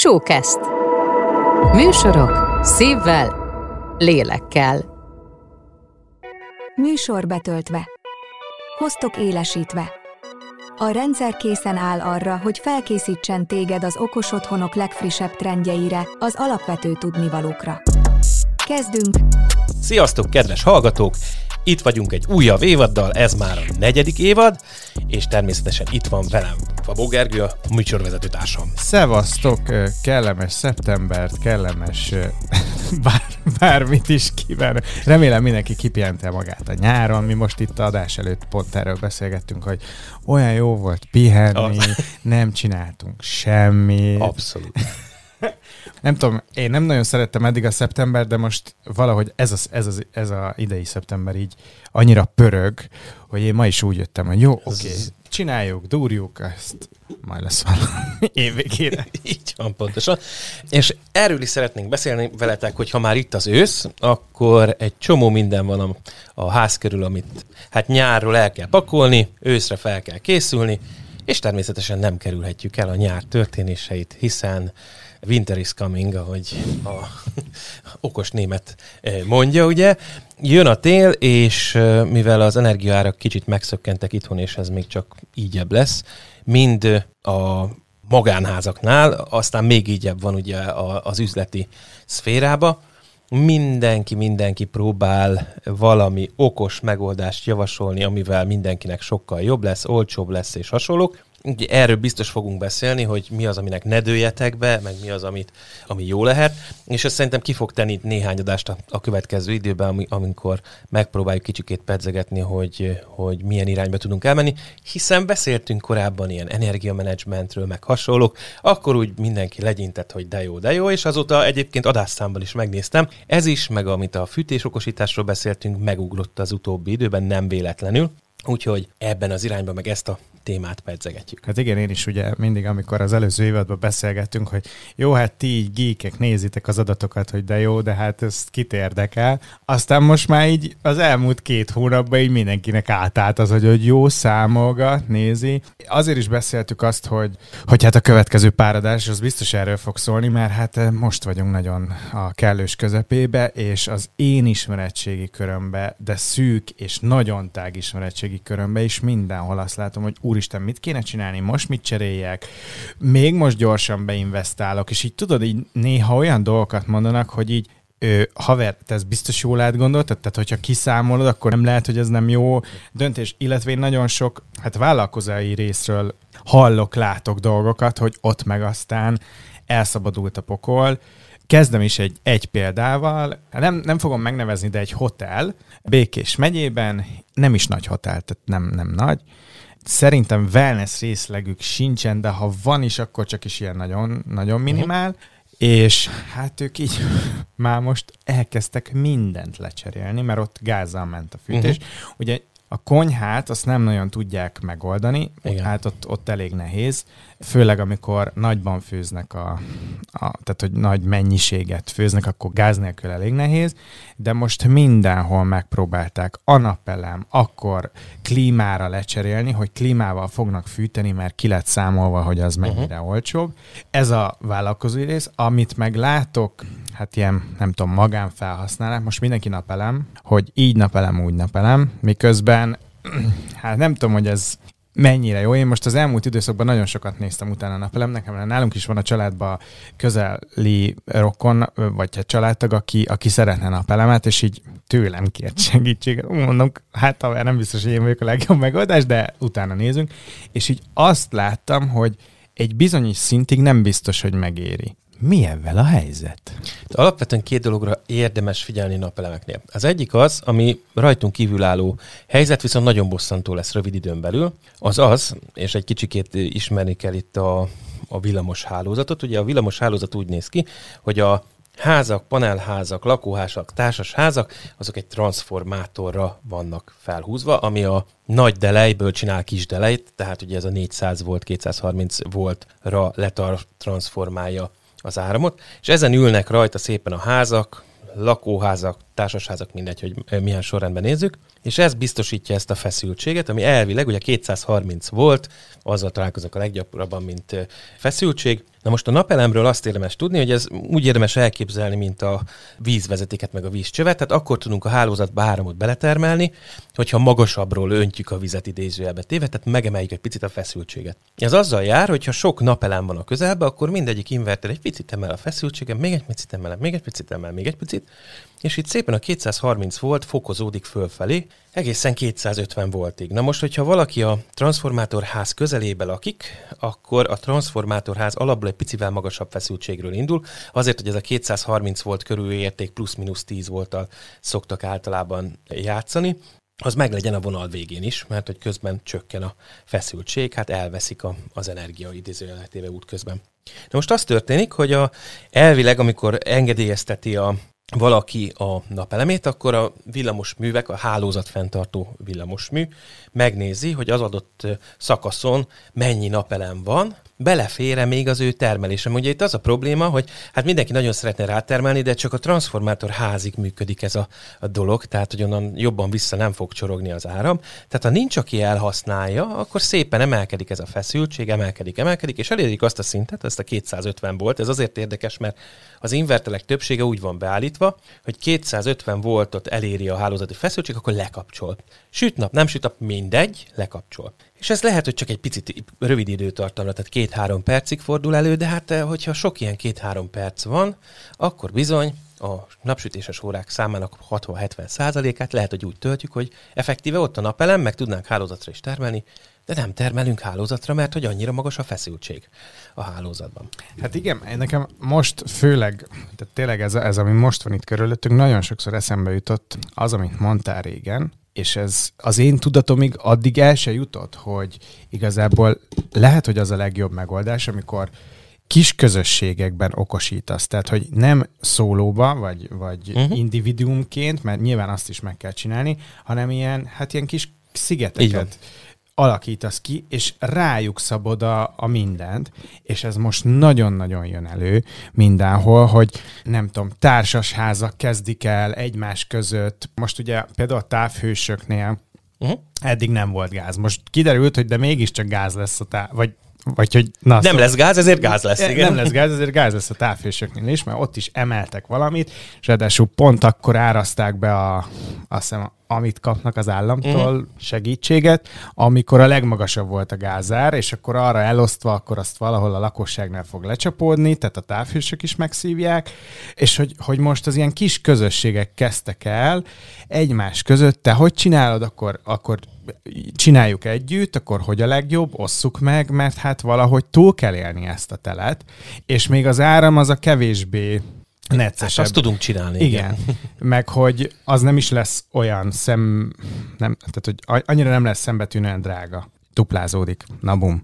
Showcast. Műsorok szívvel, lélekkel. Műsor betöltve. Hoztok élesítve. A rendszer készen áll arra, hogy felkészítsen téged az okos otthonok legfrissebb trendjeire, az alapvető tudnivalókra. Kezdünk! Sziasztok, kedves hallgatók! Itt vagyunk egy újabb évaddal, ez már a negyedik évad, és természetesen itt van velem Fabó Gergő, a műsorvezető társam. Szevasztok, kellemes szeptembert, kellemes bár, bármit is kívánok. Remélem mindenki kipihente magát a nyáron. Mi most itt a adás előtt pont erről beszélgettünk, hogy olyan jó volt pihenni, nem csináltunk semmit. Abszolút. nem tudom, én nem nagyon szerettem eddig a szeptember, de most valahogy ez a, ez, a, ez a idei szeptember így annyira pörög, hogy én ma is úgy jöttem, hogy jó, oké, okay, csináljuk, durjuk, ezt majd lesz valami évvégére. Így van, pontosan. És erről is szeretnénk beszélni veletek, hogy ha már itt az ősz, akkor egy csomó minden van a, a ház körül, amit hát nyárról el kell pakolni, őszre fel kell készülni, és természetesen nem kerülhetjük el a nyár történéseit, hiszen winter is coming, ahogy a okos német eh, mondja, ugye. Jön a tél, és eh, mivel az energiaárak kicsit megszökkentek itthon, és ez még csak ígyebb lesz, mind a magánházaknál, aztán még ígyebb van ugye az üzleti szférába, mindenki, mindenki próbál valami okos megoldást javasolni, amivel mindenkinek sokkal jobb lesz, olcsóbb lesz és hasonlók. Ugye erről biztos fogunk beszélni, hogy mi az, aminek ne dőljetek be, meg mi az, amit, ami jó lehet, és ezt szerintem ki fog tenni néhány adást a, a következő időben, amikor megpróbáljuk kicsikét pedzegetni, hogy, hogy milyen irányba tudunk elmenni, hiszen beszéltünk korábban ilyen energiamenedzsmentről, meg hasonlók, akkor úgy mindenki legyintett, hogy de jó, de jó, és azóta egyébként adásszámban is megnéztem. Ez is, meg amit a fűtésokosításról beszéltünk, megugrott az utóbbi időben, nem véletlenül. Úgyhogy ebben az irányban meg ezt a témát pedzegetjük. Hát igen, én is ugye mindig, amikor az előző évadban beszélgettünk, hogy jó, hát ti így geekek nézitek az adatokat, hogy de jó, de hát ez kit érdekel. Aztán most már így az elmúlt két hónapban így mindenkinek átállt az, hogy, hogy jó számolgat, nézi. Azért is beszéltük azt, hogy, hogy hát a következő páradás, az biztos erről fog szólni, mert hát most vagyunk nagyon a kellős közepébe, és az én ismeretségi körömbe, de szűk és nagyon tág ismeretségi körömbe is mindenhol azt látom, hogy úr úristen, mit kéne csinálni, most mit cseréljek, még most gyorsan beinvestálok, és így tudod, így néha olyan dolgokat mondanak, hogy így Ö, haver, te ez biztos jól átgondoltad? Tehát, hogyha kiszámolod, akkor nem lehet, hogy ez nem jó döntés. Illetve én nagyon sok, hát vállalkozói részről hallok, látok dolgokat, hogy ott meg aztán elszabadult a pokol. Kezdem is egy, egy példával, nem, nem fogom megnevezni, de egy hotel, Békés megyében, nem is nagy hotel, tehát nem, nem nagy, Szerintem wellness részlegük sincsen, de ha van is, akkor csak is ilyen nagyon, nagyon minimál. Uh-huh. És hát ők így már most elkezdtek mindent lecserélni, mert ott gázzal ment a fűtés. Uh-huh. Ugye a konyhát azt nem nagyon tudják megoldani, Igen. hát ott, ott elég nehéz, főleg amikor nagyban főznek, a, a, tehát hogy nagy mennyiséget főznek, akkor gáz nélkül elég nehéz, de most mindenhol megpróbálták a napelem, akkor klímára lecserélni, hogy klímával fognak fűteni, mert ki lett számolva, hogy az mennyire uh-huh. olcsóbb. Ez a vállalkozói rész, amit meg látok, hát ilyen, nem tudom, magánfelhasználás, most mindenki napelem, hogy így napelem, úgy napelem, miközben hát nem tudom, hogy ez mennyire jó. Én most az elmúlt időszakban nagyon sokat néztem utána a napelem. Nekem nálunk is van a családban közeli rokon, vagy egy családtag, aki, aki szeretne napelemet, és így tőlem kért segítséget. Mondom, hát nem biztos, hogy én vagyok a legjobb megoldás, de utána nézünk. És így azt láttam, hogy egy bizonyos szintig nem biztos, hogy megéri. Mi ebben a helyzet? Alapvetően két dologra érdemes figyelni napelemeknél. Az egyik az, ami rajtunk kívülálló helyzet, viszont nagyon bosszantó lesz rövid időn belül, az az, és egy kicsikét ismerni kell itt a, a villamos hálózatot. Ugye a villamos hálózat úgy néz ki, hogy a házak, panelházak, lakóházak, társasházak, azok egy transformátorra vannak felhúzva, ami a nagy delejből csinál kis delejt, tehát ugye ez a 400 volt, 230 voltra letransformálja az áramot, és ezen ülnek rajta szépen a házak, lakóházak, társasházak, mindegy, hogy milyen sorrendben nézzük, és ez biztosítja ezt a feszültséget, ami elvileg ugye 230 volt, azzal találkozok a leggyakrabban, mint feszültség. Na most a napelemről azt érdemes tudni, hogy ez úgy érdemes elképzelni, mint a vízvezetéket meg a vízcsövet, tehát akkor tudunk a hálózatba áramot beletermelni, hogyha magasabbról öntjük a vizet idézőjelbe téve, tehát megemeljük egy picit a feszültséget. Ez azzal jár, hogy ha sok napelem van a közelben, akkor mindegyik inverter egy picit emel a feszültségen, még egy picit emel, még egy picit emel, még egy picit, és itt szépen a 230 volt fokozódik fölfelé, egészen 250 voltig. Na most, hogyha valaki a transformátorház közelébe lakik, akkor a transformátorház alapból egy picivel magasabb feszültségről indul, azért, hogy ez a 230 volt körül érték plusz-minusz 10 volttal szoktak általában játszani, az meg legyen a vonal végén is, mert hogy közben csökken a feszültség, hát elveszik a, az energia idézőjeletéve út közben. De most az történik, hogy a, elvileg, amikor engedélyezteti a valaki a napelemét, akkor a villamosművek, a hálózat fenntartó villamosmű megnézi, hogy az adott szakaszon mennyi napelem van, belefére még az ő termelése. Ugye itt az a probléma, hogy hát mindenki nagyon szeretne rátermelni, de csak a transformátor házig működik ez a, a dolog, tehát hogy onnan jobban vissza nem fog csorogni az áram. Tehát ha nincs, aki elhasználja, akkor szépen emelkedik ez a feszültség, emelkedik, emelkedik, és elérik azt a szintet, ezt a 250 volt. Ez azért érdekes, mert az invertelek többsége úgy van beállítva, hogy 250 voltot eléri a hálózati feszültség, akkor lekapcsol. Süt nap, nem süt nap, mindegy, lekapcsol. És ez lehet, hogy csak egy picit rövid időtartamra, tehát két-három percig fordul elő, de hát eh, hogyha sok ilyen két-három perc van, akkor bizony a napsütéses órák számának 60-70 százalékát lehet, hogy úgy töltjük, hogy effektíve ott a napelem, meg tudnánk hálózatra is termelni, de nem termelünk hálózatra, mert hogy annyira magas a feszültség a hálózatban. Hát igen, nekem most főleg, tehát tényleg ez, ez ami most van itt körülöttünk, nagyon sokszor eszembe jutott az, amit mondtál régen, és ez az én tudatomig addig el se jutott, hogy igazából lehet, hogy az a legjobb megoldás, amikor kis közösségekben okosítasz. Tehát, hogy nem szólóba, vagy, vagy uh-huh. individuumként, mert nyilván azt is meg kell csinálni, hanem ilyen, hát ilyen kis szigeteket alakítasz ki, és rájuk szabod a, a mindent, és ez most nagyon-nagyon jön elő mindenhol, hogy nem tudom, társasházak kezdik el egymás között. Most ugye például a távhősöknél uh-huh. eddig nem volt gáz. Most kiderült, hogy de mégiscsak gáz lesz a táv, vagy vagy hogy, na, nem lesz gáz, ezért gáz lesz. Igen. Nem lesz gáz, ezért gáz lesz a távfősöknél is, mert ott is emeltek valamit, és ráadásul pont akkor áraszták be a, azt hiszem, amit kapnak az államtól uh-huh. segítséget, amikor a legmagasabb volt a gázár, és akkor arra elosztva, akkor azt valahol a lakosságnál fog lecsapódni, tehát a távhősök is megszívják, és hogy, hogy most az ilyen kis közösségek kezdtek el egymás között, te hogy csinálod, akkor, akkor csináljuk együtt, akkor hogy a legjobb, osszuk meg, mert hát valahogy túl kell élni ezt a telet, és még az áram az a kevésbé neccesebb. Hát azt tudunk csinálni. Igen. igen. Meg hogy az nem is lesz olyan szem... Nem, tehát, hogy annyira nem lesz szembetűnően drága. Duplázódik. Na bum.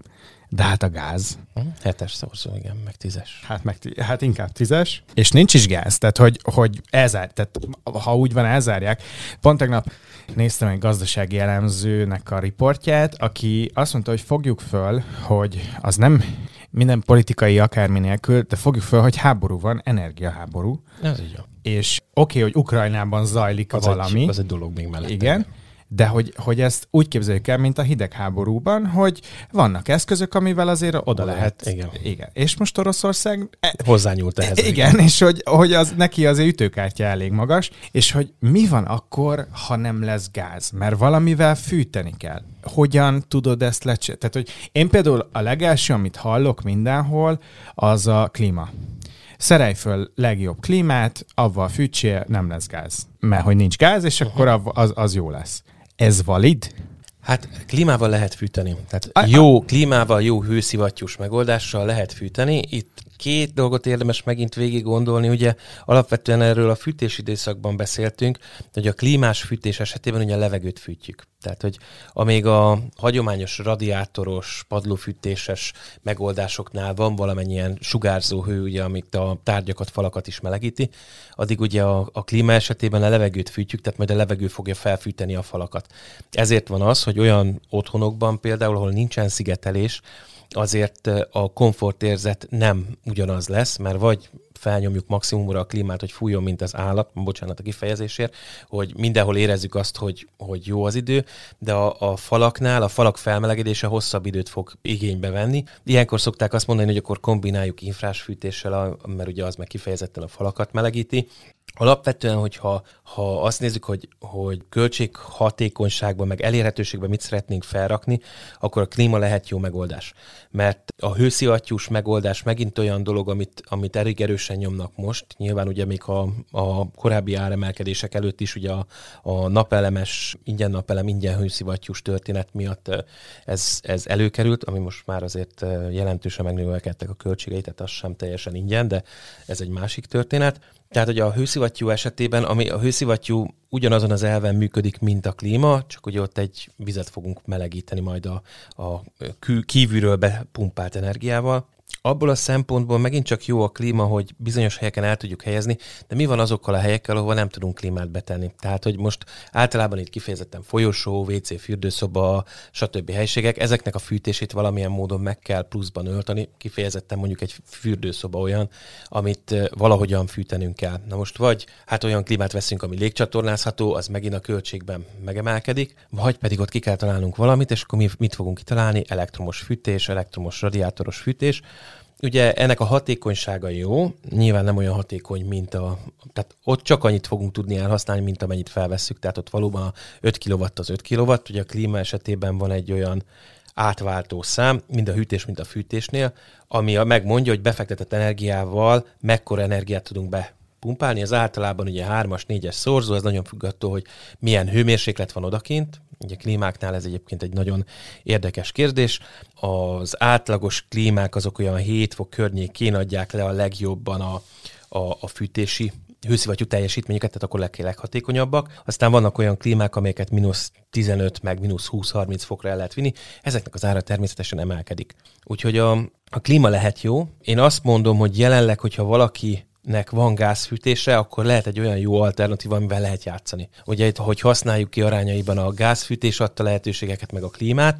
De hát a gáz. Hetes szorzó, igen, meg tízes. Hát, meg, hát inkább tízes. És nincs is gáz, tehát hogy, hogy elzár, tehát ha úgy van, elzárják. Pont tegnap néztem egy gazdasági elemzőnek a riportját, aki azt mondta, hogy fogjuk föl, hogy az nem minden politikai akármi nélkül, de fogjuk föl, hogy háború van, energiaháború. Ez így van. És oké, okay, hogy Ukrajnában zajlik az valami. Egy, az egy dolog még mellett. Igen. De hogy, hogy ezt úgy képzeljük el, mint a hidegháborúban, hogy vannak eszközök, amivel azért oda, oda lehet. lehet. Igen. igen. És most Oroszország... E, Hozzányúlt ehhez. Igen, igen. és hogy, hogy az, neki az ütőkártya elég magas, és hogy mi van akkor, ha nem lesz gáz? Mert valamivel fűteni kell. Hogyan tudod ezt lecsinálni? Tehát, hogy én például a legelső, amit hallok mindenhol, az a klíma szerelj föl legjobb klímát, avval fűtsél, nem lesz gáz. Mert hogy nincs gáz, és akkor az, az jó lesz. Ez valid? Hát klímával lehet fűteni. Tehát jó klímával, jó hőszivattyús megoldással lehet fűteni. Itt két dolgot érdemes megint végig gondolni. Ugye alapvetően erről a fűtés időszakban beszéltünk, hogy a klímás fűtés esetében ugye a levegőt fűtjük. Tehát, hogy amíg a hagyományos radiátoros, padlófűtéses megoldásoknál van valamennyien sugárzó hő, ugye, amit a tárgyakat, falakat is melegíti, addig ugye a, a klíma esetében a levegőt fűtjük, tehát majd a levegő fogja felfűteni a falakat. Ezért van az, hogy olyan otthonokban például, ahol nincsen szigetelés, azért a komfortérzet nem ugyanaz lesz, mert vagy felnyomjuk maximumra a klímát, hogy fújjon, mint az állat, bocsánat a kifejezésért, hogy mindenhol érezzük azt, hogy, hogy jó az idő, de a, a falaknál a falak felmelegedése hosszabb időt fog igénybe venni. Ilyenkor szokták azt mondani, hogy akkor kombináljuk infrás fűtéssel, mert ugye az meg kifejezetten a falakat melegíti, Alapvetően, hogyha ha azt nézzük, hogy, hogy költséghatékonyságban, meg elérhetőségben mit szeretnénk felrakni, akkor a klíma lehet jó megoldás. Mert a hőszivattyús megoldás megint olyan dolog, amit, amit elég erősen nyomnak most. Nyilván ugye még a, a korábbi áremelkedések előtt is ugye a, a napelemes, ingyen napelem, ingyen hőszivattyús történet miatt ez, ez előkerült, ami most már azért jelentősen megnövelkedtek a költségei, tehát az sem teljesen ingyen, de ez egy másik történet. Tehát, hogy a hőszivattyú esetében, ami a hőszivattyú ugyanazon az elven működik, mint a klíma, csak ugye ott egy vizet fogunk melegíteni majd a, a kívülről bepumpált energiával abból a szempontból megint csak jó a klíma, hogy bizonyos helyeken el tudjuk helyezni, de mi van azokkal a helyekkel, ahol nem tudunk klímát betenni? Tehát, hogy most általában itt kifejezetten folyosó, WC, fürdőszoba, stb. helységek, ezeknek a fűtését valamilyen módon meg kell pluszban ölteni, kifejezetten mondjuk egy fürdőszoba olyan, amit valahogyan fűtenünk kell. Na most vagy hát olyan klímát veszünk, ami légcsatornázható, az megint a költségben megemelkedik, vagy pedig ott ki kell találnunk valamit, és akkor mi mit fogunk kitalálni? Elektromos fűtés, elektromos radiátoros fűtés, Ugye ennek a hatékonysága jó, nyilván nem olyan hatékony, mint a... Tehát ott csak annyit fogunk tudni elhasználni, mint amennyit felvesszük, tehát ott valóban a 5 kW az 5 kW, ugye a klíma esetében van egy olyan átváltó szám, mind a hűtés, mind a fűtésnél, ami megmondja, hogy befektetett energiával mekkora energiát tudunk be pumpálni. Ez általában ugye 3-as, 4-es szorzó, ez nagyon függ attól, hogy milyen hőmérséklet van odakint. Ugye klímáknál ez egyébként egy nagyon érdekes kérdés. Az átlagos klímák azok olyan 7 fok környékén adják le a legjobban a, a, a fűtési hőszivattyú teljesítményeket, tehát akkor leg, leghatékonyabbak. Aztán vannak olyan klímák, amelyeket mínusz 15 meg mínusz 20-30 fokra el lehet vinni. Ezeknek az ára természetesen emelkedik. Úgyhogy a, a klíma lehet jó. Én azt mondom, hogy jelenleg, hogyha valaki nek van gázfűtése, akkor lehet egy olyan jó alternatíva, amivel lehet játszani. Ugye itt, hogy használjuk ki arányaiban a gázfűtés adta lehetőségeket, meg a klímát,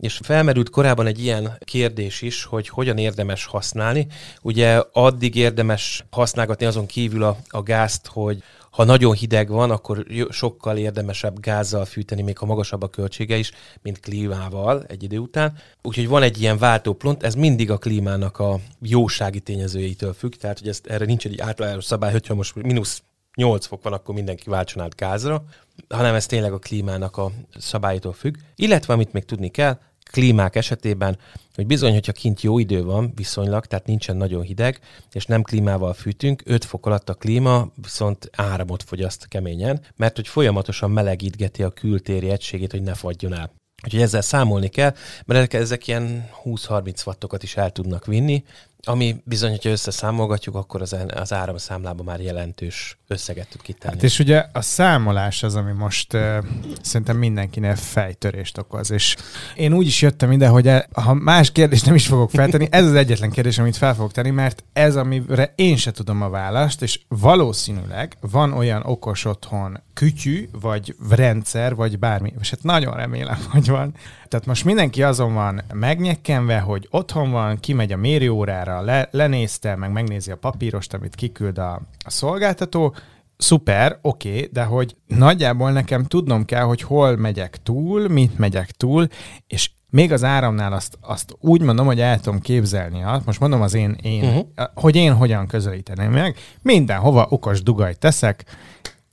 és felmerült korábban egy ilyen kérdés is, hogy hogyan érdemes használni. Ugye addig érdemes használgatni azon kívül a, a gázt, hogy ha nagyon hideg van, akkor sokkal érdemesebb gázzal fűteni, még ha magasabb a költsége is, mint klímával egy idő után. Úgyhogy van egy ilyen váltópont, ez mindig a klímának a jósági tényezőjeitől függ, tehát hogy ezt, erre nincs egy általános szabály, hogyha most mínusz 8 fok van, akkor mindenki váltson át gázra, hanem ez tényleg a klímának a szabálytól függ. Illetve, amit még tudni kell, klímák esetében, hogy bizony, hogyha kint jó idő van viszonylag, tehát nincsen nagyon hideg, és nem klímával fűtünk, 5 fok alatt a klíma viszont áramot fogyaszt keményen, mert hogy folyamatosan melegítgeti a kültéri egységét, hogy ne fagyjon el. Úgyhogy ezzel számolni kell, mert ezek ilyen 20-30 wattokat is el tudnak vinni, ami bizony, hogyha összeszámolgatjuk, akkor az, az áramszámlában már jelentős összeget tud kitenni. Hát és ugye a számolás az, ami most uh, szerintem mindenkinek fejtörést okoz. És én úgy is jöttem ide, hogy e, ha más kérdést nem is fogok feltenni, ez az egyetlen kérdés, amit fel fogok tenni, mert ez, amire én se tudom a választ, és valószínűleg van olyan okos otthon kütyű, vagy rendszer, vagy bármi, és hát nagyon remélem, hogy van. Tehát most mindenki azon van megnyekkenve, hogy otthon van, kimegy a mérőórára, le, lenézte, meg megnézi a papírost, amit kiküld a, a szolgáltató, szuper, oké, okay, de hogy nagyjából nekem tudnom kell, hogy hol megyek túl, mit megyek túl, és még az áramnál azt, azt úgy mondom, hogy el tudom képzelni, most mondom az én, én uh-huh. hogy én hogyan közelíteném meg, mindenhova okos dugajt teszek,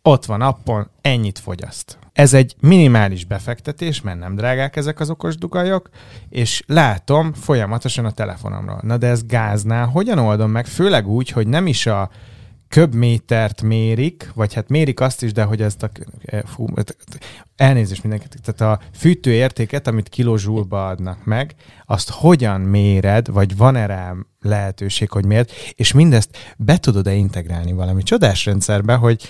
ott van appon, ennyit fogyaszt. Ez egy minimális befektetés, mert nem drágák ezek az okos dugajok, és látom folyamatosan a telefonomról. Na de ez gáznál hogyan oldom meg? Főleg úgy, hogy nem is a köbmétert mérik, vagy hát mérik azt is, de hogy ezt a... Eh, fú, elnézést mindenkit. Tehát a fűtőértéket, amit kilózsúlba adnak meg, azt hogyan méred, vagy van-e rá lehetőség, hogy miért, és mindezt be tudod-e integrálni valami csodás rendszerbe, hogy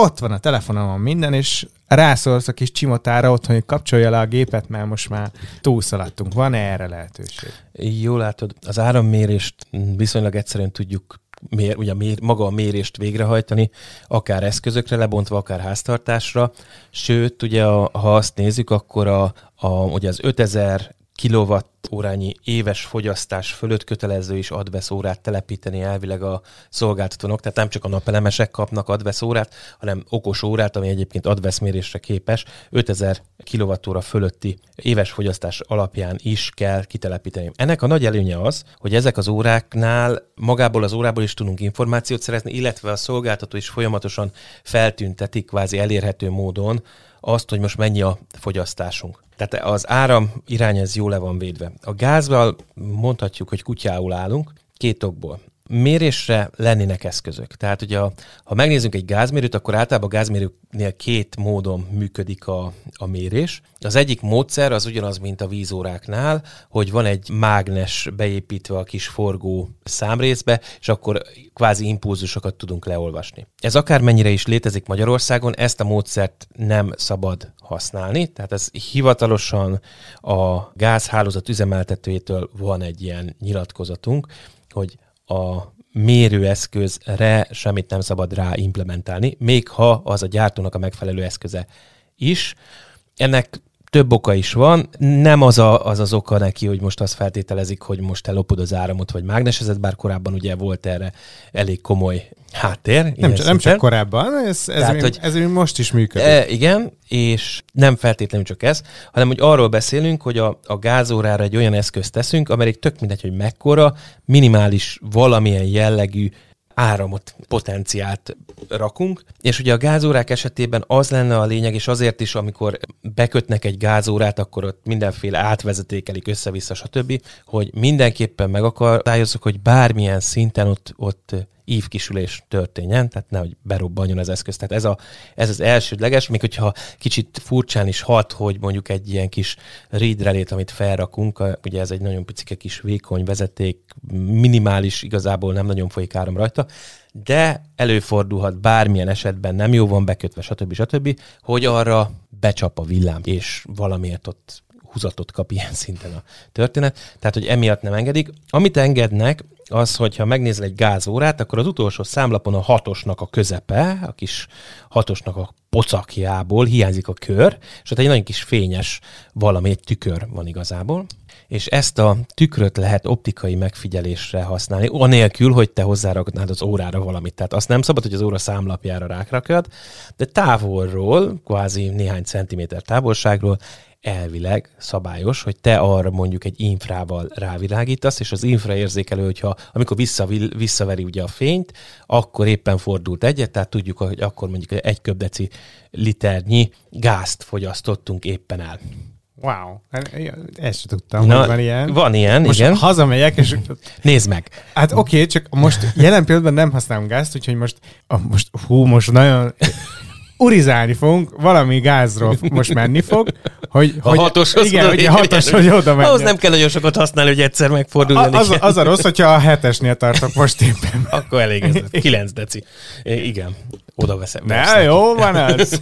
ott van a telefonomon minden, és rászólsz a kis csimotára ott, hogy kapcsolja le a gépet, mert most már túlszaladtunk. Van-e erre lehetőség? Jó látod, az árammérést viszonylag egyszerűen tudjuk mér, ugye mér, maga a mérést végrehajtani, akár eszközökre lebontva, akár háztartásra. Sőt, ugye a, ha azt nézzük, akkor a, a, ugye az 5000 kilowatt órányi éves fogyasztás fölött kötelező is advesz órát telepíteni elvileg a szolgáltatónak, tehát nem csak a napelemesek kapnak advesz órát, hanem okos órát, ami egyébként adveszmérésre képes, 5000 kWh fölötti éves fogyasztás alapján is kell kitelepíteni. Ennek a nagy előnye az, hogy ezek az óráknál magából az órából is tudunk információt szerezni, illetve a szolgáltató is folyamatosan feltüntetik kvázi elérhető módon azt, hogy most mennyi a fogyasztásunk. Tehát az áram irány ez jól le van védve. A gázval mondhatjuk, hogy kutyául állunk, két okból mérésre lennének eszközök. Tehát ugye, ha megnézzünk egy gázmérőt, akkor általában a gázmérőknél két módon működik a, a mérés. Az egyik módszer az ugyanaz, mint a vízóráknál, hogy van egy mágnes beépítve a kis forgó számrészbe, és akkor kvázi impulzusokat tudunk leolvasni. Ez akármennyire is létezik Magyarországon, ezt a módszert nem szabad használni, tehát ez hivatalosan a gázhálózat üzemeltetőjétől van egy ilyen nyilatkozatunk, hogy a mérőeszközre semmit nem szabad rá implementálni, még ha az a gyártónak a megfelelő eszköze is. Ennek több oka is van. Nem az, a, az az oka neki, hogy most azt feltételezik, hogy most te lopod az áramot, vagy mágnesezed, bár korábban ugye volt erre elég komoly háttér. Nem, csak, nem csak korábban, ez, ez, Tehát, még, hogy, ez még most is működik. E, igen, és nem feltétlenül csak ez, hanem hogy arról beszélünk, hogy a, a gázórára egy olyan eszközt teszünk, amelyik tök mindegy, hogy mekkora, minimális valamilyen jellegű áramot, potenciált rakunk, és ugye a gázórák esetében az lenne a lényeg, és azért is, amikor bekötnek egy gázórát, akkor ott mindenféle átvezetékelik össze-vissza, stb., hogy mindenképpen megakadályozzuk, hogy bármilyen szinten ott, ott ívkisülés történjen, tehát nehogy berobbanjon az eszköz. Tehát ez, a, ez az elsődleges, még hogyha kicsit furcsán is hat, hogy mondjuk egy ilyen kis read relét, amit felrakunk, ugye ez egy nagyon picike kis vékony vezeték, minimális, igazából nem nagyon folyik áram rajta, de előfordulhat bármilyen esetben, nem jó van bekötve, stb. stb., hogy arra becsap a villám, és valamiért ott húzatot kap ilyen szinten a történet, tehát hogy emiatt nem engedik. Amit engednek, az, hogyha megnézel egy gázórát, akkor az utolsó számlapon a hatosnak a közepe, a kis hatosnak a pocakjából hiányzik a kör, és ott egy nagyon kis fényes valami, egy tükör van igazából, és ezt a tükröt lehet optikai megfigyelésre használni, anélkül, hogy te hozzáraknád az órára valamit. Tehát azt nem szabad, hogy az óra számlapjára rákrakjad, de távolról, kvázi néhány centiméter távolságról elvileg szabályos, hogy te arra mondjuk egy infrával rávilágítasz, és az infraérzékelő, hogyha amikor visszavil, visszaveri ugye a fényt, akkor éppen fordult egyet, tehát tudjuk, hogy akkor mondjuk egy köbdeci liternyi gázt fogyasztottunk éppen el. Wow, hát, ezt sem tudtam, Na, hogy van ilyen. Van ilyen, most igen. hazamegyek, és... Nézd meg. Hát oké, okay, csak most jelen pillanatban nem használom gázt, úgyhogy most, most hú, most nagyon urizálni fogunk, valami gázról most menni fog, hogy, a hogy hatoshoz igen, hogy a hatos, hogy oda menjen. Ahhoz nem kell nagyon sokat használni, hogy egyszer megforduljon. A, az, az a rossz, hogyha a hetesnél tartok most éppen. Akkor elég ez. 9 deci. Igen, oda veszem. Ne, jó van ez.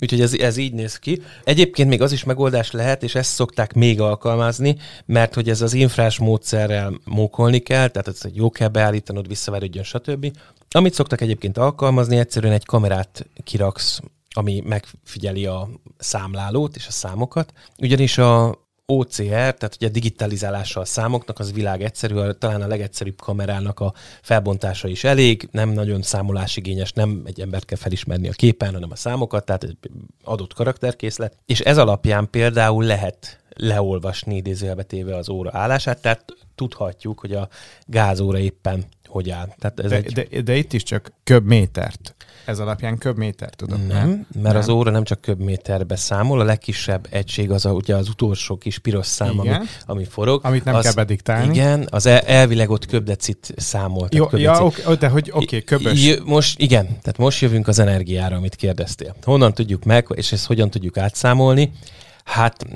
Úgyhogy ez, ez így néz ki. Egyébként még az is megoldás lehet, és ezt szokták még alkalmazni, mert hogy ez az infrás módszerrel mókolni kell, tehát ezt jó kell beállítanod, visszaverődjön, stb. Amit szoktak egyébként alkalmazni, egyszerűen egy kamerát kiraksz, ami megfigyeli a számlálót és a számokat. Ugyanis a OCR, tehát ugye digitalizálása a számoknak, az világ egyszerű, talán a legegyszerűbb kamerának a felbontása is elég, nem nagyon számolásigényes, nem egy embert kell felismerni a képen, hanem a számokat, tehát egy adott karakterkészlet. És ez alapján például lehet leolvasni idézőjelbe téve az óra állását, tehát tudhatjuk, hogy a gázóra éppen hogy áll. Tehát ez de, egy... de, de itt is csak köbmétert. Ez alapján köbméter, tudod? Nem, nem, mert nem. az óra nem csak köbméterbe számol, a legkisebb egység az a, ugye az utolsó kis piros szám, ami, ami forog. Amit nem az, kell bediktálni. Igen, az el, elvileg ott köbdecit számolt. Jó, ja, oké, de hogy oké, okay, köbös. J, most, igen, tehát most jövünk az energiára, amit kérdeztél. Honnan tudjuk meg, és ezt hogyan tudjuk átszámolni? Hát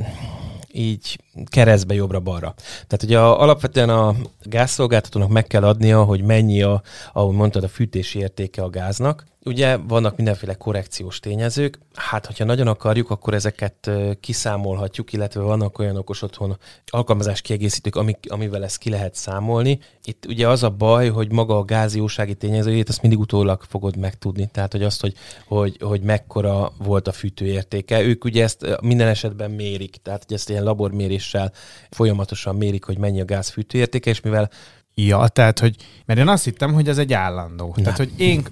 így keresztbe jobbra-balra. Tehát ugye a, alapvetően a gázszolgáltatónak meg kell adnia, hogy mennyi a, ahogy mondtad, a fűtési értéke a gáznak, Ugye vannak mindenféle korrekciós tényezők, hát hogyha nagyon akarjuk, akkor ezeket kiszámolhatjuk, illetve vannak olyan okos otthon alkalmazás kiegészítők, amik, amivel ezt ki lehet számolni. Itt ugye az a baj, hogy maga a gáziósági tényezőjét azt mindig utólag fogod megtudni, tehát hogy azt, hogy, hogy, hogy mekkora volt a fűtőértéke. Ők ugye ezt minden esetben mérik, tehát hogy ezt ilyen labormérés fűtéssel folyamatosan mérik, hogy mennyi a gáz fűtőértéke, és mivel Ja, tehát, hogy, mert én azt hittem, hogy ez egy állandó. Nem. Tehát, hogy én,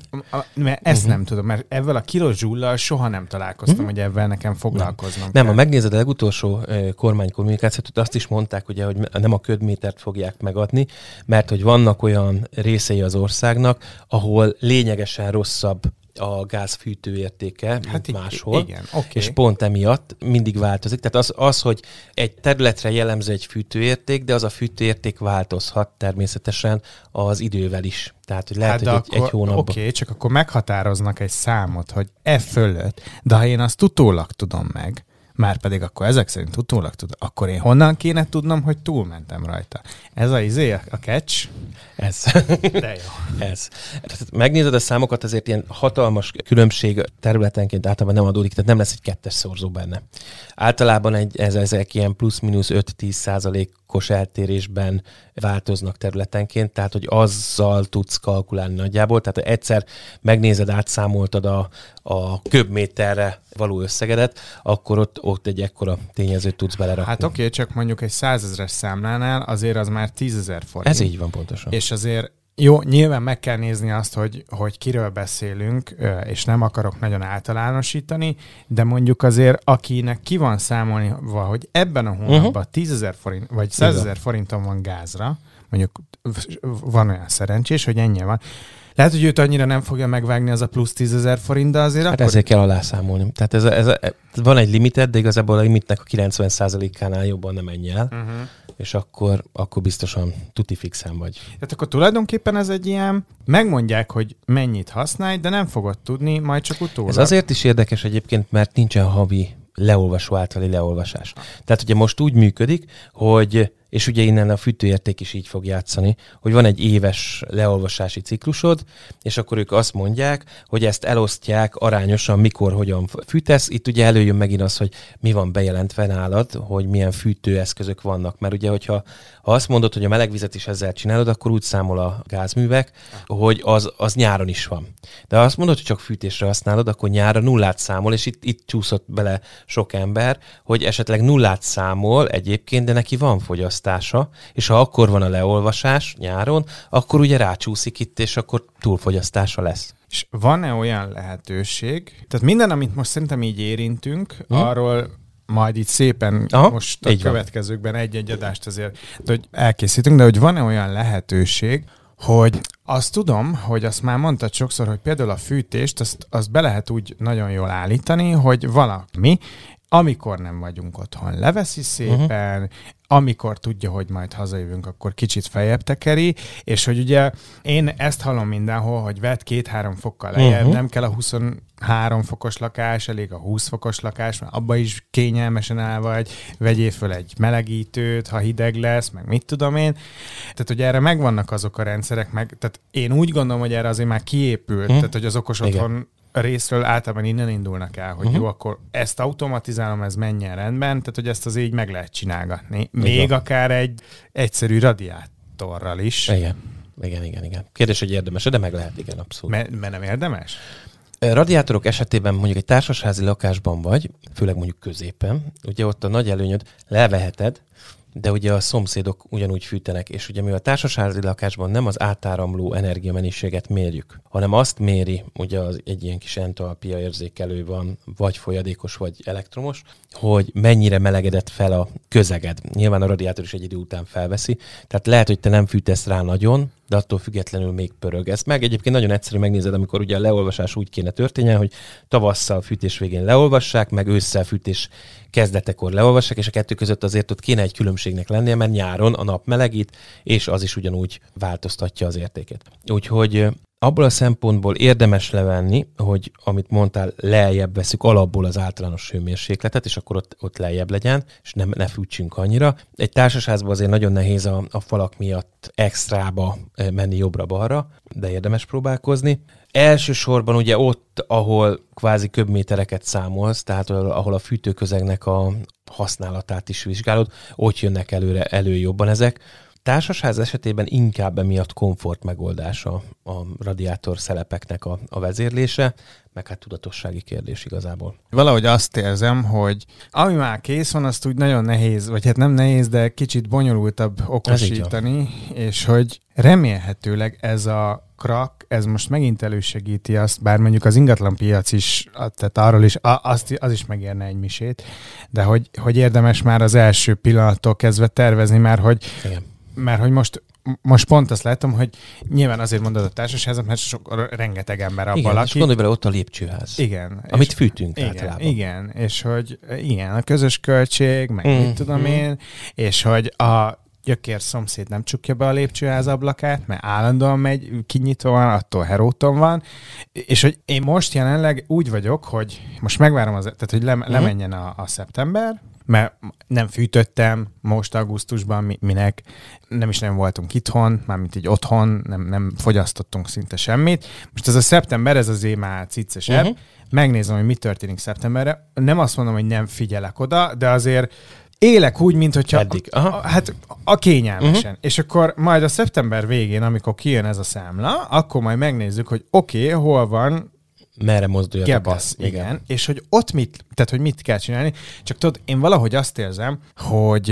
mert ezt uh-huh. nem tudom, mert ezzel a kilozsullal soha nem találkoztam, uh-huh. hogy ebben nekem foglalkoznom Nem, nem ha megnézed a legutolsó kormánykommunikációt, azt is mondták, ugye, hogy nem a ködmétert fogják megadni, mert hogy vannak olyan részei az országnak, ahol lényegesen rosszabb a gáz fűtőértéke, hát mint máshol. Igen, okay. És pont emiatt mindig változik. Tehát az, az, hogy egy területre jellemző egy fűtőérték, de az a fűtőérték változhat természetesen az idővel is. Tehát, hogy lehet, hát hogy egy, egy hónapban. Oké, okay, csak akkor meghatároznak egy számot, hogy e fölött, de ha én azt utólag tudom meg, már pedig akkor ezek szerint utólag tud, akkor én honnan kéne tudnom, hogy túlmentem rajta? Ez a izé, a catch? Ez. De jó. Ez. Tehát megnézed a számokat, azért ilyen hatalmas különbség területenként általában nem adódik, tehát nem lesz egy kettes szorzó benne. Általában egy, ez, ezek ilyen plusz-minusz 5-10 százalékos eltérésben változnak területenként, tehát hogy azzal tudsz kalkulálni nagyjából. Tehát egyszer megnézed, átszámoltad a, a köbméterre való összegedet, akkor ott, ott egy ekkora tényezőt tudsz belerakni. Hát oké, okay, csak mondjuk egy százezres számlánál azért az már tízezer forint. Ez így van pontosan. És azért jó, nyilván meg kell nézni azt, hogy, hogy kiről beszélünk, és nem akarok nagyon általánosítani, de mondjuk azért, akinek ki van számolni, hogy ebben a hónapban uh-huh. 10 forint, vagy 100 ezer forinton van gázra, mondjuk van olyan szerencsés, hogy ennyi van, lehet, hogy őt annyira nem fogja megvágni az a plusz 10 ezer forint, de azért hát akkor... ezért kell alászámolni. Tehát ez, ez, ez, van egy limited, de igazából a limitnek a 90%-ánál jobban nem menj el, uh-huh. és akkor, akkor biztosan tuti fixen vagy. Tehát akkor tulajdonképpen ez egy ilyen, megmondják, hogy mennyit használj, de nem fogod tudni, majd csak utólag. Ez azért is érdekes egyébként, mert nincsen havi leolvasó általi leolvasás. Tehát ugye most úgy működik, hogy és ugye innen a fűtőérték is így fog játszani, hogy van egy éves leolvasási ciklusod, és akkor ők azt mondják, hogy ezt elosztják arányosan, mikor, hogyan fűtesz. Itt ugye előjön megint az, hogy mi van bejelentve nálad, hogy milyen fűtőeszközök vannak. Mert ugye, hogyha ha azt mondod, hogy a melegvizet is ezzel csinálod, akkor úgy számol a gázművek, hogy az, az nyáron is van. De ha azt mondod, hogy csak fűtésre használod, akkor nyára nullát számol, és itt, itt csúszott bele sok ember, hogy esetleg nullát számol egyébként, de neki van fogyasztása, és ha akkor van a leolvasás nyáron, akkor ugye rácsúszik itt, és akkor túlfogyasztása lesz. És van-e olyan lehetőség, tehát minden, amit most szerintem így érintünk, hmm. arról majd itt szépen Aha, most a következőkben egy-egy adást azért hogy elkészítünk, de hogy van-e olyan lehetőség, hogy azt tudom, hogy azt már mondtad sokszor, hogy például a fűtést, azt, azt be lehet úgy nagyon jól állítani, hogy valami, amikor nem vagyunk otthon, leveszi szépen, uh-huh. Amikor tudja, hogy majd hazajövünk, akkor kicsit fejebb tekeri, és hogy ugye én ezt hallom mindenhol, hogy vett két-három fokkal lejjebb, uh-huh. nem kell a 23 fokos lakás, elég a 20 fokos lakás, mert abba is kényelmesen el vagy, vegyél föl egy melegítőt, ha hideg lesz, meg mit tudom én. Tehát, hogy erre megvannak azok a rendszerek, meg, tehát én úgy gondolom, hogy erre azért már kiépült, uh-huh. tehát, hogy az okos Igen. Részről általában innen indulnak el, hogy uh-huh. jó, akkor ezt automatizálom, ez menjen rendben, tehát hogy ezt az így meg lehet csinálgatni. Még igen. akár egy egyszerű radiátorral is. Igen, igen, igen. igen. Kérdés, hogy érdemes de meg lehet, igen, abszolút. Mert me nem érdemes? Radiátorok esetében mondjuk egy társasházi lakásban vagy, főleg mondjuk középen, ugye ott a nagy előnyöd, leveheted, de ugye a szomszédok ugyanúgy fűtenek, és ugye mi a társasházi lakásban nem az átáramló energiamennyiséget mérjük, hanem azt méri, ugye az egy ilyen kis entalpia érzékelő van, vagy folyadékos, vagy elektromos, hogy mennyire melegedett fel a közeged. Nyilván a radiátor is egy idő után felveszi, tehát lehet, hogy te nem fűtesz rá nagyon, de attól függetlenül még pörög. Ez meg egyébként nagyon egyszerű megnézed, amikor ugye a leolvasás úgy kéne történjen, hogy tavasszal fűtés végén leolvassák, meg ősszel fűtés kezdetekor leolvassák, és a kettő között azért ott kéne egy különbségnek lennie, mert nyáron a nap melegít, és az is ugyanúgy változtatja az értékét. Úgyhogy abból a szempontból érdemes levenni, hogy amit mondtál, lejjebb veszük alapból az általános hőmérsékletet, és akkor ott, ott lejjebb legyen, és nem, ne fűtsünk annyira. Egy társasházban azért nagyon nehéz a, a falak miatt extrába menni jobbra-balra, de érdemes próbálkozni. Elsősorban ugye ott, ahol kvázi köbmétereket számolsz, tehát ahol a fűtőközegnek a használatát is vizsgálod, ott jönnek előre elő jobban ezek társasház esetében inkább emiatt komfort megoldása a radiátor szelepeknek a, a vezérlése, meg hát tudatossági kérdés igazából. Valahogy azt érzem, hogy ami már kész van, azt úgy nagyon nehéz, vagy hát nem nehéz, de kicsit bonyolultabb okosítani, és hogy remélhetőleg ez a krak, ez most megint elősegíti azt, bár mondjuk az ingatlanpiac is, tehát arról is, azt, az is megérne egy misét, de hogy, hogy érdemes már az első pillanattól kezdve tervezni, mert hogy, Igen. Mert hogy most most pont azt látom, hogy nyilván azért mondod a társaságot, mert sok, rengeteg ember abban igen, lakik. és gondolj bele, ott a lépcsőház. Igen. Amit és, fűtünk igen, általában. Igen, és hogy igen, a közös költség, meg mm, mit tudom mm. én, és hogy a gyökér szomszéd nem csukja be a lépcsőház ablakát, mert állandóan megy, kinyitva van, attól heróton van, és hogy én most jelenleg úgy vagyok, hogy most megvárom, az, tehát hogy le, mm. lemenjen a, a szeptember, mert nem fűtöttem most augusztusban, minek nem is nem voltunk itthon, mármint így otthon, nem, nem fogyasztottunk szinte semmit. Most ez a szeptember, ez azért már ciccesebb. Uh-huh. Megnézem, hogy mi történik szeptemberre. Nem azt mondom, hogy nem figyelek oda, de azért élek úgy, mint hogyha Eddig. Aha. A, hát a kényelmesen. Uh-huh. És akkor majd a szeptember végén, amikor kijön ez a számla, akkor majd megnézzük, hogy oké, okay, hol van merre mozduljatok Gebasz, el. igen. És hogy ott mit, tehát hogy mit kell csinálni. Csak tudod, én valahogy azt érzem, hogy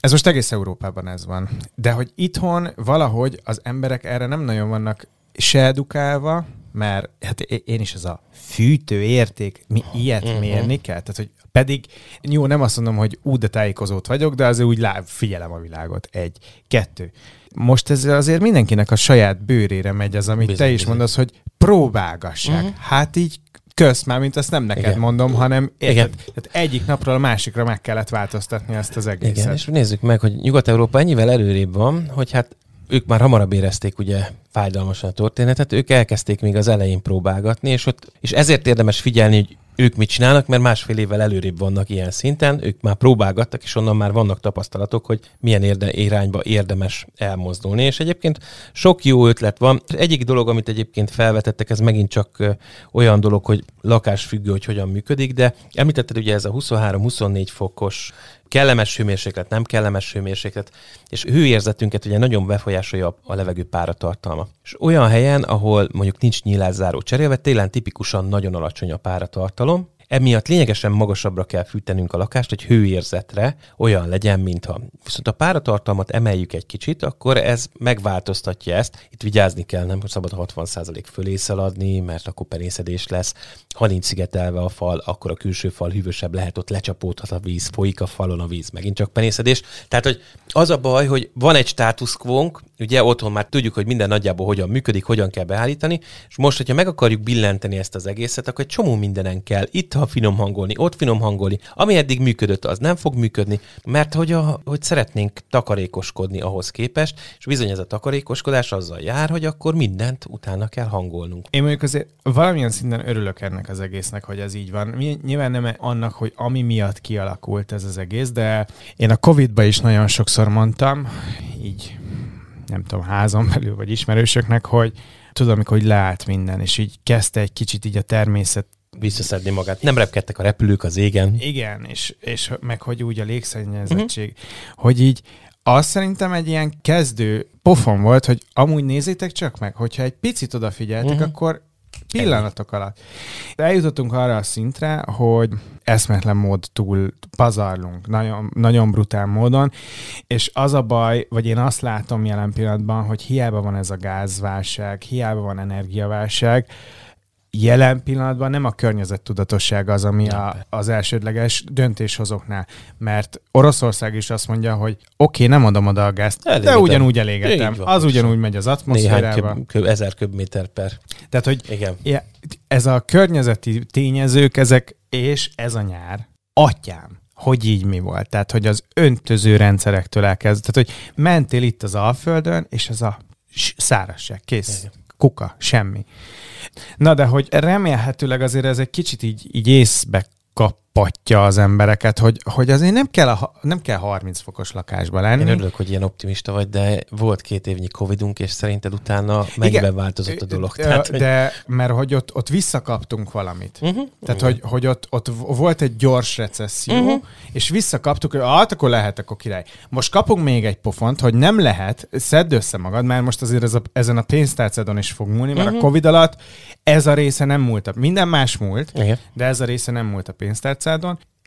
ez most egész Európában ez van. De hogy itthon valahogy az emberek erre nem nagyon vannak se edukálva, mert hát én is ez a fűtő érték, mi ilyet uh-huh. mérni kell? Tehát, hogy pedig jó, nem azt mondom, hogy úgy de tájékozót vagyok, de azért úgy lá, figyelem a világot. Egy. Kettő. Most ez azért mindenkinek a saját bőrére megy az, amit bizony, te is bizony. mondasz, hogy próbálgassák. Uh-huh. Hát így kösz, már mint azt nem neked Igen. mondom, hanem érted, Igen. Tehát egyik napról a másikra meg kellett változtatni ezt az egészet. Igen, és nézzük meg, hogy Nyugat-Európa ennyivel előrébb van, hogy hát ők már hamarabb érezték ugye fájdalmasan a történetet, ők elkezdték még az elején próbálgatni, és, ott, és ezért érdemes figyelni, hogy ők mit csinálnak, mert másfél évvel előrébb vannak ilyen szinten, ők már próbálgattak, és onnan már vannak tapasztalatok, hogy milyen érde, irányba érdemes elmozdulni. És egyébként sok jó ötlet van. Egyik dolog, amit egyébként felvetettek, ez megint csak olyan dolog, hogy lakásfüggő, hogy hogyan működik, de említetted ugye ez a 23-24 fokos kellemes hőmérséklet, nem kellemes hőmérséklet, és hőérzetünket ugye nagyon befolyásolja a levegő páratartalma. És olyan helyen, ahol mondjuk nincs nyílászáró cserélve, télen tipikusan nagyon alacsony a páratartalom, Emiatt lényegesen magasabbra kell fűtenünk a lakást, hogy hőérzetre olyan legyen, mintha. Viszont a páratartalmat emeljük egy kicsit, akkor ez megváltoztatja ezt. Itt vigyázni kell, nem szabad 60% fölé szaladni, mert akkor penészedés lesz. Ha nincs szigetelve a fal, akkor a külső fal hűvösebb lehet, ott lecsapódhat a víz, folyik a falon a víz, megint csak penészedés. Tehát, hogy az a baj, hogy van egy státuszkvónk, ugye otthon már tudjuk, hogy minden nagyjából hogyan működik, hogyan kell beállítani, és most, hogyha meg akarjuk billenteni ezt az egészet, akkor egy csomó mindenen kell. Itt ha finom hangolni, ott finom hangolni. Ami eddig működött, az nem fog működni, mert hogy, a, hogy szeretnénk takarékoskodni ahhoz képest, és bizony ez a takarékoskodás azzal jár, hogy akkor mindent utána kell hangolnunk. Én mondjuk azért valamilyen szinten örülök ennek az egésznek, hogy ez így van. Nyilván nem annak, hogy ami miatt kialakult ez az egész, de én a Covid-ba is nagyon sokszor mondtam, így nem tudom, házon belül, vagy ismerősöknek, hogy tudom, amikor hogy leállt minden, és így kezdte egy kicsit így a természet visszaszedni magát. Nem repkedtek a repülők az égen. Igen, és, és meg hogy úgy a légszennyezettség, uh-huh. hogy így az szerintem egy ilyen kezdő pofon volt, hogy amúgy nézzétek csak meg, hogyha egy picit odafigyeltek, uh-huh. akkor pillanatok alatt. Eljutottunk arra a szintre, hogy eszmetlen mód túl pazarlunk, nagyon, nagyon brutál módon, és az a baj, vagy én azt látom jelen pillanatban, hogy hiába van ez a gázválság, hiába van energiaválság, jelen pillanatban nem a környezettudatosság az, ami a, az elsődleges döntéshozóknál, mert Oroszország is azt mondja, hogy oké, okay, nem adom oda a gázt, Elégetem. de ugyanúgy elégetem. Van, az ugyanúgy megy az atmoszférába. Néhány köb, köb, ezer köbméter per. Tehát, hogy Igen. ez a környezeti tényezők, ezek, és ez a nyár, atyám, hogy így mi volt. Tehát, hogy az öntöző rendszerektől elkezd. Tehát, hogy mentél itt az Alföldön, és ez a szárazság, kész. Igen. Kuka, semmi. Na de hogy remélhetőleg azért ez egy kicsit így, így észbe kap patja az embereket, hogy, hogy azért nem kell, a, nem kell 30 fokos lakásba lenni. Én örülök, hogy ilyen optimista vagy, de volt két évnyi Covidunk, és szerinted utána mennyiben Igen, változott a dolog? Tehát, hogy... De mert hogy ott, ott visszakaptunk valamit. Uh-huh. Tehát, hogy, hogy ott, ott volt egy gyors recesszió, uh-huh. és visszakaptuk, hogy hát akkor lehet, akkor király. Most kapunk még egy pofont, hogy nem lehet, szedd össze magad, mert most azért ez a, ezen a pénztárcádon is fog múlni, mert uh-huh. a Covid alatt ez a része nem múlt. Minden más múlt, Igen. de ez a része nem múlt a pénztárcádon.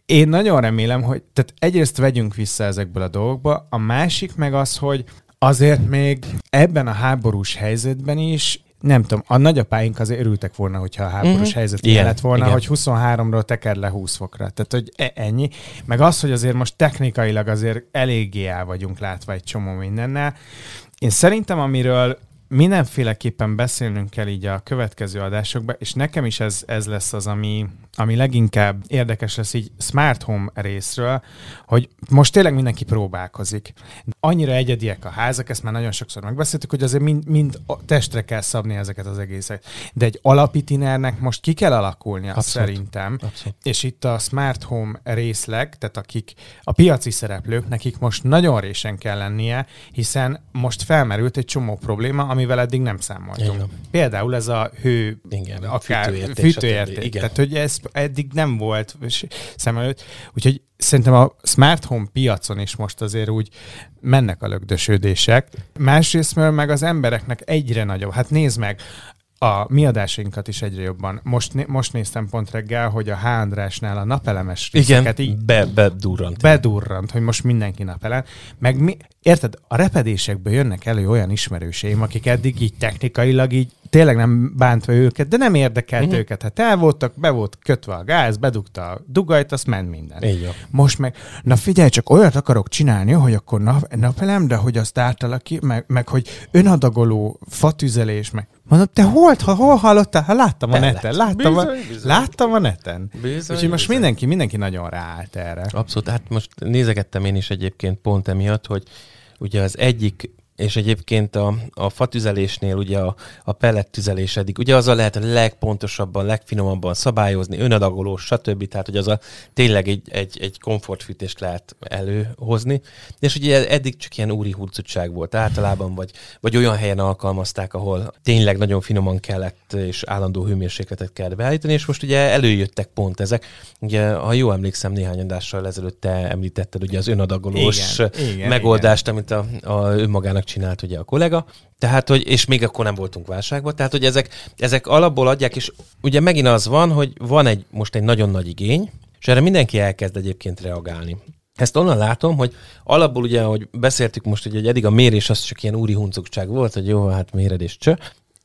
Én nagyon remélem, hogy tehát egyrészt vegyünk vissza ezekből a dolgokba, a másik meg az, hogy azért még ebben a háborús helyzetben is nem tudom, a nagyapáink azért örültek volna, hogyha a háborús uh-huh. helyzet ilyen lett volna, igen. hogy 23-ról teker le 20 fokra. Tehát, hogy e- ennyi. Meg az, hogy azért most technikailag azért eléggé el vagyunk látva egy csomó mindennel. Én szerintem, amiről mindenféleképpen beszélnünk kell így a következő adásokban, és nekem is ez, ez lesz az, ami, ami leginkább érdekes lesz így smart home részről, hogy most tényleg mindenki próbálkozik. Annyira egyediek a házak, ezt már nagyon sokszor megbeszéltük, hogy azért mind, mind testre kell szabni ezeket az egészet. De egy alapitinernek most ki kell alakulnia Abszolút. szerintem. Abszolút. És itt a smart home részleg, tehát akik a piaci szereplők, nekik most nagyon résen kell lennie, hiszen most felmerült egy csomó probléma, amivel eddig nem számoltunk. Igen. Például ez a hő, Igen, akár fűtőérték. fűtőérték. Tehát, hogy ez eddig nem volt szem előtt. Úgyhogy szerintem a smart home piacon is most azért úgy mennek a lögdösödések. Másrészt meg az embereknek egyre nagyobb. Hát nézd meg, a mi adásainkat is egyre jobban. Most, most néztem pont reggel, hogy a H. Andrásnál a napelemes részeket Igen, így be, bedurrant. Bedurrant, hogy most mindenki napelem. Meg mi, érted, a repedésekből jönnek elő olyan ismerőseim, akik eddig így technikailag így tényleg nem bántva őket, de nem érdekelt uh-huh. őket. Hát el voltak, be volt kötve a gáz, bedugta a dugajt, azt ment minden. Így Most meg, na figyelj, csak olyat akarok csinálni, hogy akkor nap, napelem, de hogy azt átalaki, meg, meg hogy önadagoló fatüzelés, meg Mondom, te hol, ha, hol hallottál? Ha láttam a neten, láttam, bizony, a, bizony. láttam a neten. Bizony, Úgyhogy most mindenki, mindenki nagyon ráállt erre. Abszolút, hát most nézegettem én is egyébként pont emiatt, hogy ugye az egyik és egyébként a, a fatüzelésnél ugye a, a pellettüzelés eddig, ugye azzal lehet a legpontosabban, legfinomabban szabályozni, önadagolós, stb. Tehát, hogy az a tényleg egy, egy, egy komfortfűtést lehet előhozni. És ugye eddig csak ilyen úri hurcutság volt általában, vagy, vagy olyan helyen alkalmazták, ahol tényleg nagyon finoman kellett, és állandó hőmérsékletet kell beállítani, és most ugye előjöttek pont ezek. Ugye, ha jól emlékszem, néhány adással ezelőtt te említetted ugye az önadagolós igen, igen, megoldást, igen. amit a, a önmagának csinált ugye a kollega, tehát, hogy, és még akkor nem voltunk válságban, tehát, hogy ezek, ezek alapból adják, és ugye megint az van, hogy van egy, most egy nagyon nagy igény, és erre mindenki elkezd egyébként reagálni. Ezt onnan látom, hogy alapból ugye, ahogy beszéltük most, hogy eddig a mérés az csak ilyen úri huncugság volt, hogy jó, hát méred és cső,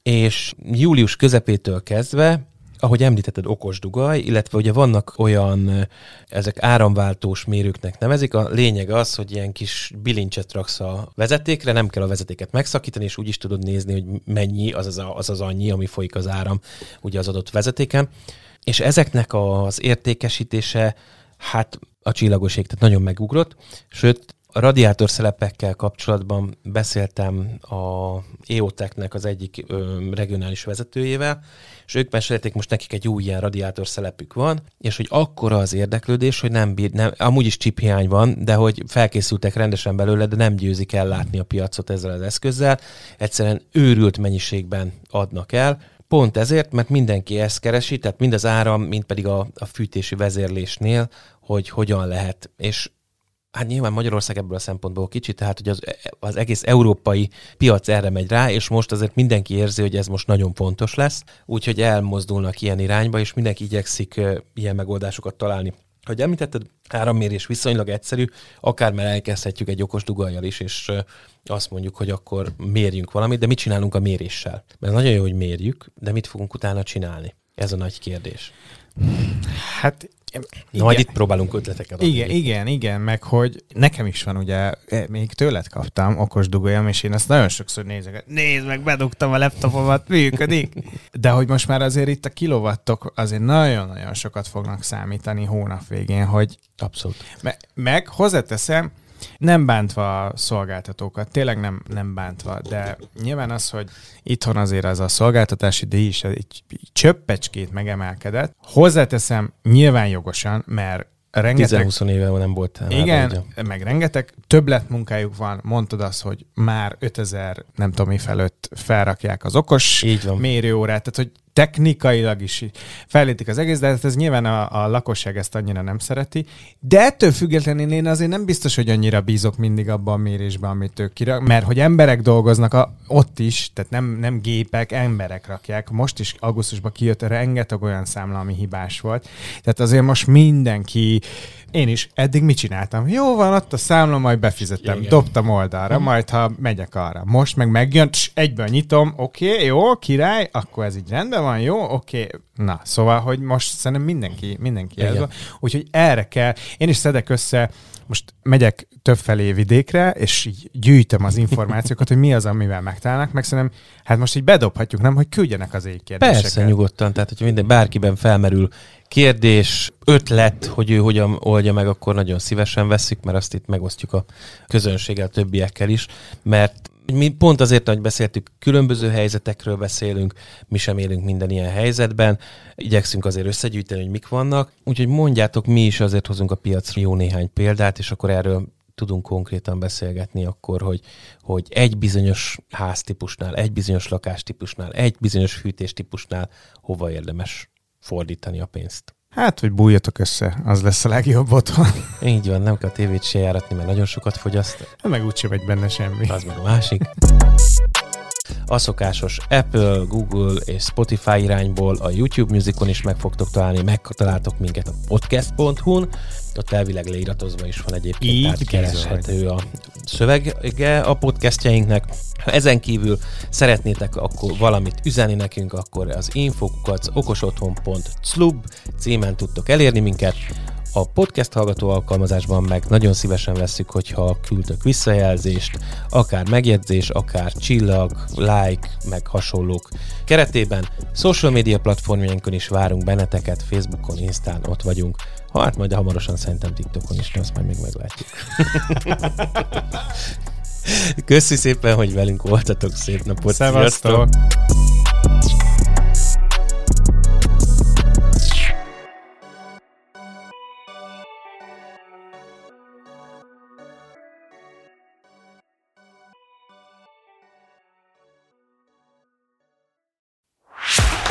és július közepétől kezdve ahogy említetted, okos dugaj, illetve ugye vannak olyan, ezek áramváltós mérőknek nevezik, a lényeg az, hogy ilyen kis bilincset raksz a vezetékre, nem kell a vezetéket megszakítani, és úgy is tudod nézni, hogy mennyi az az, az, az annyi, ami folyik az áram ugye az adott vezetéken. És ezeknek az értékesítése, hát a csillagoség, tehát nagyon megugrott, sőt, a radiátor szelepekkel kapcsolatban beszéltem a EOTech-nek az egyik ö, regionális vezetőjével, és ők mesélték, most nekik egy új ilyen radiátor szelepük van, és hogy akkora az érdeklődés, hogy nem bír, nem, amúgy is chip hiány van, de hogy felkészültek rendesen belőle, de nem győzik el látni a piacot ezzel az eszközzel. Egyszerűen őrült mennyiségben adnak el, Pont ezért, mert mindenki ezt keresi, tehát mind az áram, mind pedig a, a fűtési vezérlésnél, hogy hogyan lehet. És Hát nyilván Magyarország ebből a szempontból kicsit, tehát hogy az, az egész európai piac erre megy rá, és most azért mindenki érzi, hogy ez most nagyon fontos lesz, úgyhogy elmozdulnak ilyen irányba, és mindenki igyekszik ilyen megoldásokat találni. Hogy említetted, árammérés viszonylag egyszerű, akár már elkezdhetjük egy okos dugajjal is, és azt mondjuk, hogy akkor mérjünk valamit, de mit csinálunk a méréssel? Mert nagyon jó, hogy mérjük, de mit fogunk utána csinálni? Ez a nagy kérdés. Hát Na, majd itt próbálunk ötleteket adni. Igen, igen, igen, meg hogy nekem is van ugye, e, még tőled kaptam okos dugójam, és én ezt nagyon sokszor nézek, nézd meg, bedugtam a laptopomat, működik. De hogy most már azért itt a kilovattok azért nagyon-nagyon sokat fognak számítani hónap végén, hogy Abszolút. Me- meg hozzáteszem, Nem bántva a szolgáltatókat, tényleg nem, nem bántva, de nyilván az, hogy itthon azért az a szolgáltatási díj is egy csöppecskét megemelkedett. Hozzáteszem nyilván jogosan, mert rengeteg... 10-20 éve nem volt. Igen, ugye. meg rengeteg többlet munkájuk van. Mondtad azt, hogy már 5000 nem tudom mi felőtt felrakják az okos mérőórát, tehát hogy technikailag is fejlítik az egész, de hát ez nyilván a, a lakosság ezt annyira nem szereti. De ettől függetlenül én azért nem biztos, hogy annyira bízok mindig abban a mérésben, amit ők kirak, mert hogy emberek dolgoznak a, ott is, tehát nem, nem gépek, emberek rakják. Most is augusztusban kijött rengeteg olyan számla, ami hibás volt. Tehát azért most mindenki én is eddig mit csináltam? Jó van, ott a számla, majd befizettem, Igen. dobtam oldalra, hmm. majd ha megyek arra. Most meg megjön, tss, egyből nyitom, oké, okay, jó, király, akkor ez így rendben van, jó, oké. Okay. Na, szóval, hogy most szerintem mindenki, mindenki ez van. Úgyhogy erre kell, én is szedek össze, most megyek többfelé vidékre, és így gyűjtöm az információkat, hogy mi az, amivel megtalálnak, meg szerintem, hát most így bedobhatjuk, nem, hogy küldjenek az égkérdéseket. Persze, nyugodtan, tehát hogyha minden, bárkiben felmerül kérdés, ötlet, hogy ő hogyan oldja meg, akkor nagyon szívesen veszük, mert azt itt megosztjuk a közönséggel, többiekkel is, mert mi pont azért, hogy beszéltük, különböző helyzetekről beszélünk, mi sem élünk minden ilyen helyzetben, igyekszünk azért összegyűjteni, hogy mik vannak, úgyhogy mondjátok, mi is azért hozunk a piacra jó néhány példát, és akkor erről tudunk konkrétan beszélgetni akkor, hogy, hogy egy bizonyos háztípusnál, egy bizonyos lakástípusnál, egy bizonyos fűtéstípusnál hova érdemes fordítani a pénzt. Hát, hogy bújjatok össze, az lesz a legjobb otthon. Így van, nem kell a tévét se járatni, mert nagyon sokat fogyaszt. Meg úgyse megy benne semmi. Az meg a másik. A szokásos Apple, Google és Spotify irányból a YouTube Musicon is meg fogtok találni, megtaláltok minket a podcast.hu-n, ott elvileg leiratozva is van egyébként, Így tehát kereshető a szövege a podcastjainknek. Ha ezen kívül szeretnétek akkor valamit üzenni nekünk, akkor az infokukat okosotthon.club címen tudtok elérni minket. A podcast hallgató alkalmazásban meg nagyon szívesen veszük, hogyha küldök visszajelzést, akár megjegyzés, akár csillag, like, meg hasonlók keretében. Social media platformjainkon is várunk benneteket, Facebookon, Instán ott vagyunk. Hát majd hamarosan szerintem TikTokon is, azt majd még meglátjuk. Köszi szépen, hogy velünk voltatok, szép napot! Szevasztok!